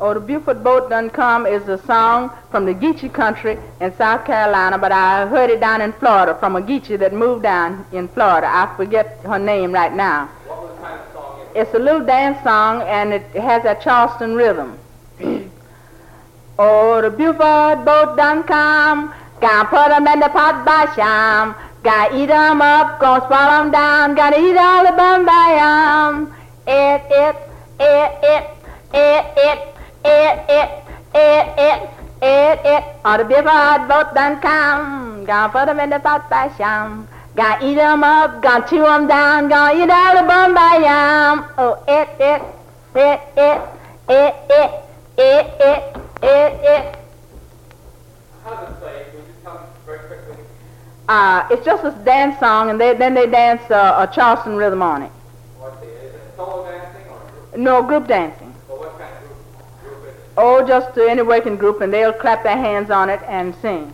Oh, the Buford Boat Done Come is a song from the Geechee country in South Carolina, but I heard it down in Florida from a Geechee that moved down in Florida. I forget her name right now. What was the kind of song? It's a little dance song, and it has that Charleston rhythm. oh, the Buford Boat Done Come, gonna put 'em in the pot by sham. Gotta eat 'em up, gonna swallow 'em down, gotta eat all the bum by it, it, it, it, it, it, it, it, it, it, it. Oh, the Buford boat done come, gonna put 'em in the pot by sham. Gonna eat 'em up, gonna chew 'em down, gonna eat all the bum by 'em. Oh, it, it, it, it, it, it, it, it, it, it. How does it play? Would you tell me very quickly? Uh, it's just a dance song, and they, then they dance uh, a Charleston rhythm on it. What's it? Is it solo dancing or group? No group dancing. Well, what kind of group, group is it? Oh, just uh, any working group, and they'll clap their hands on it and sing.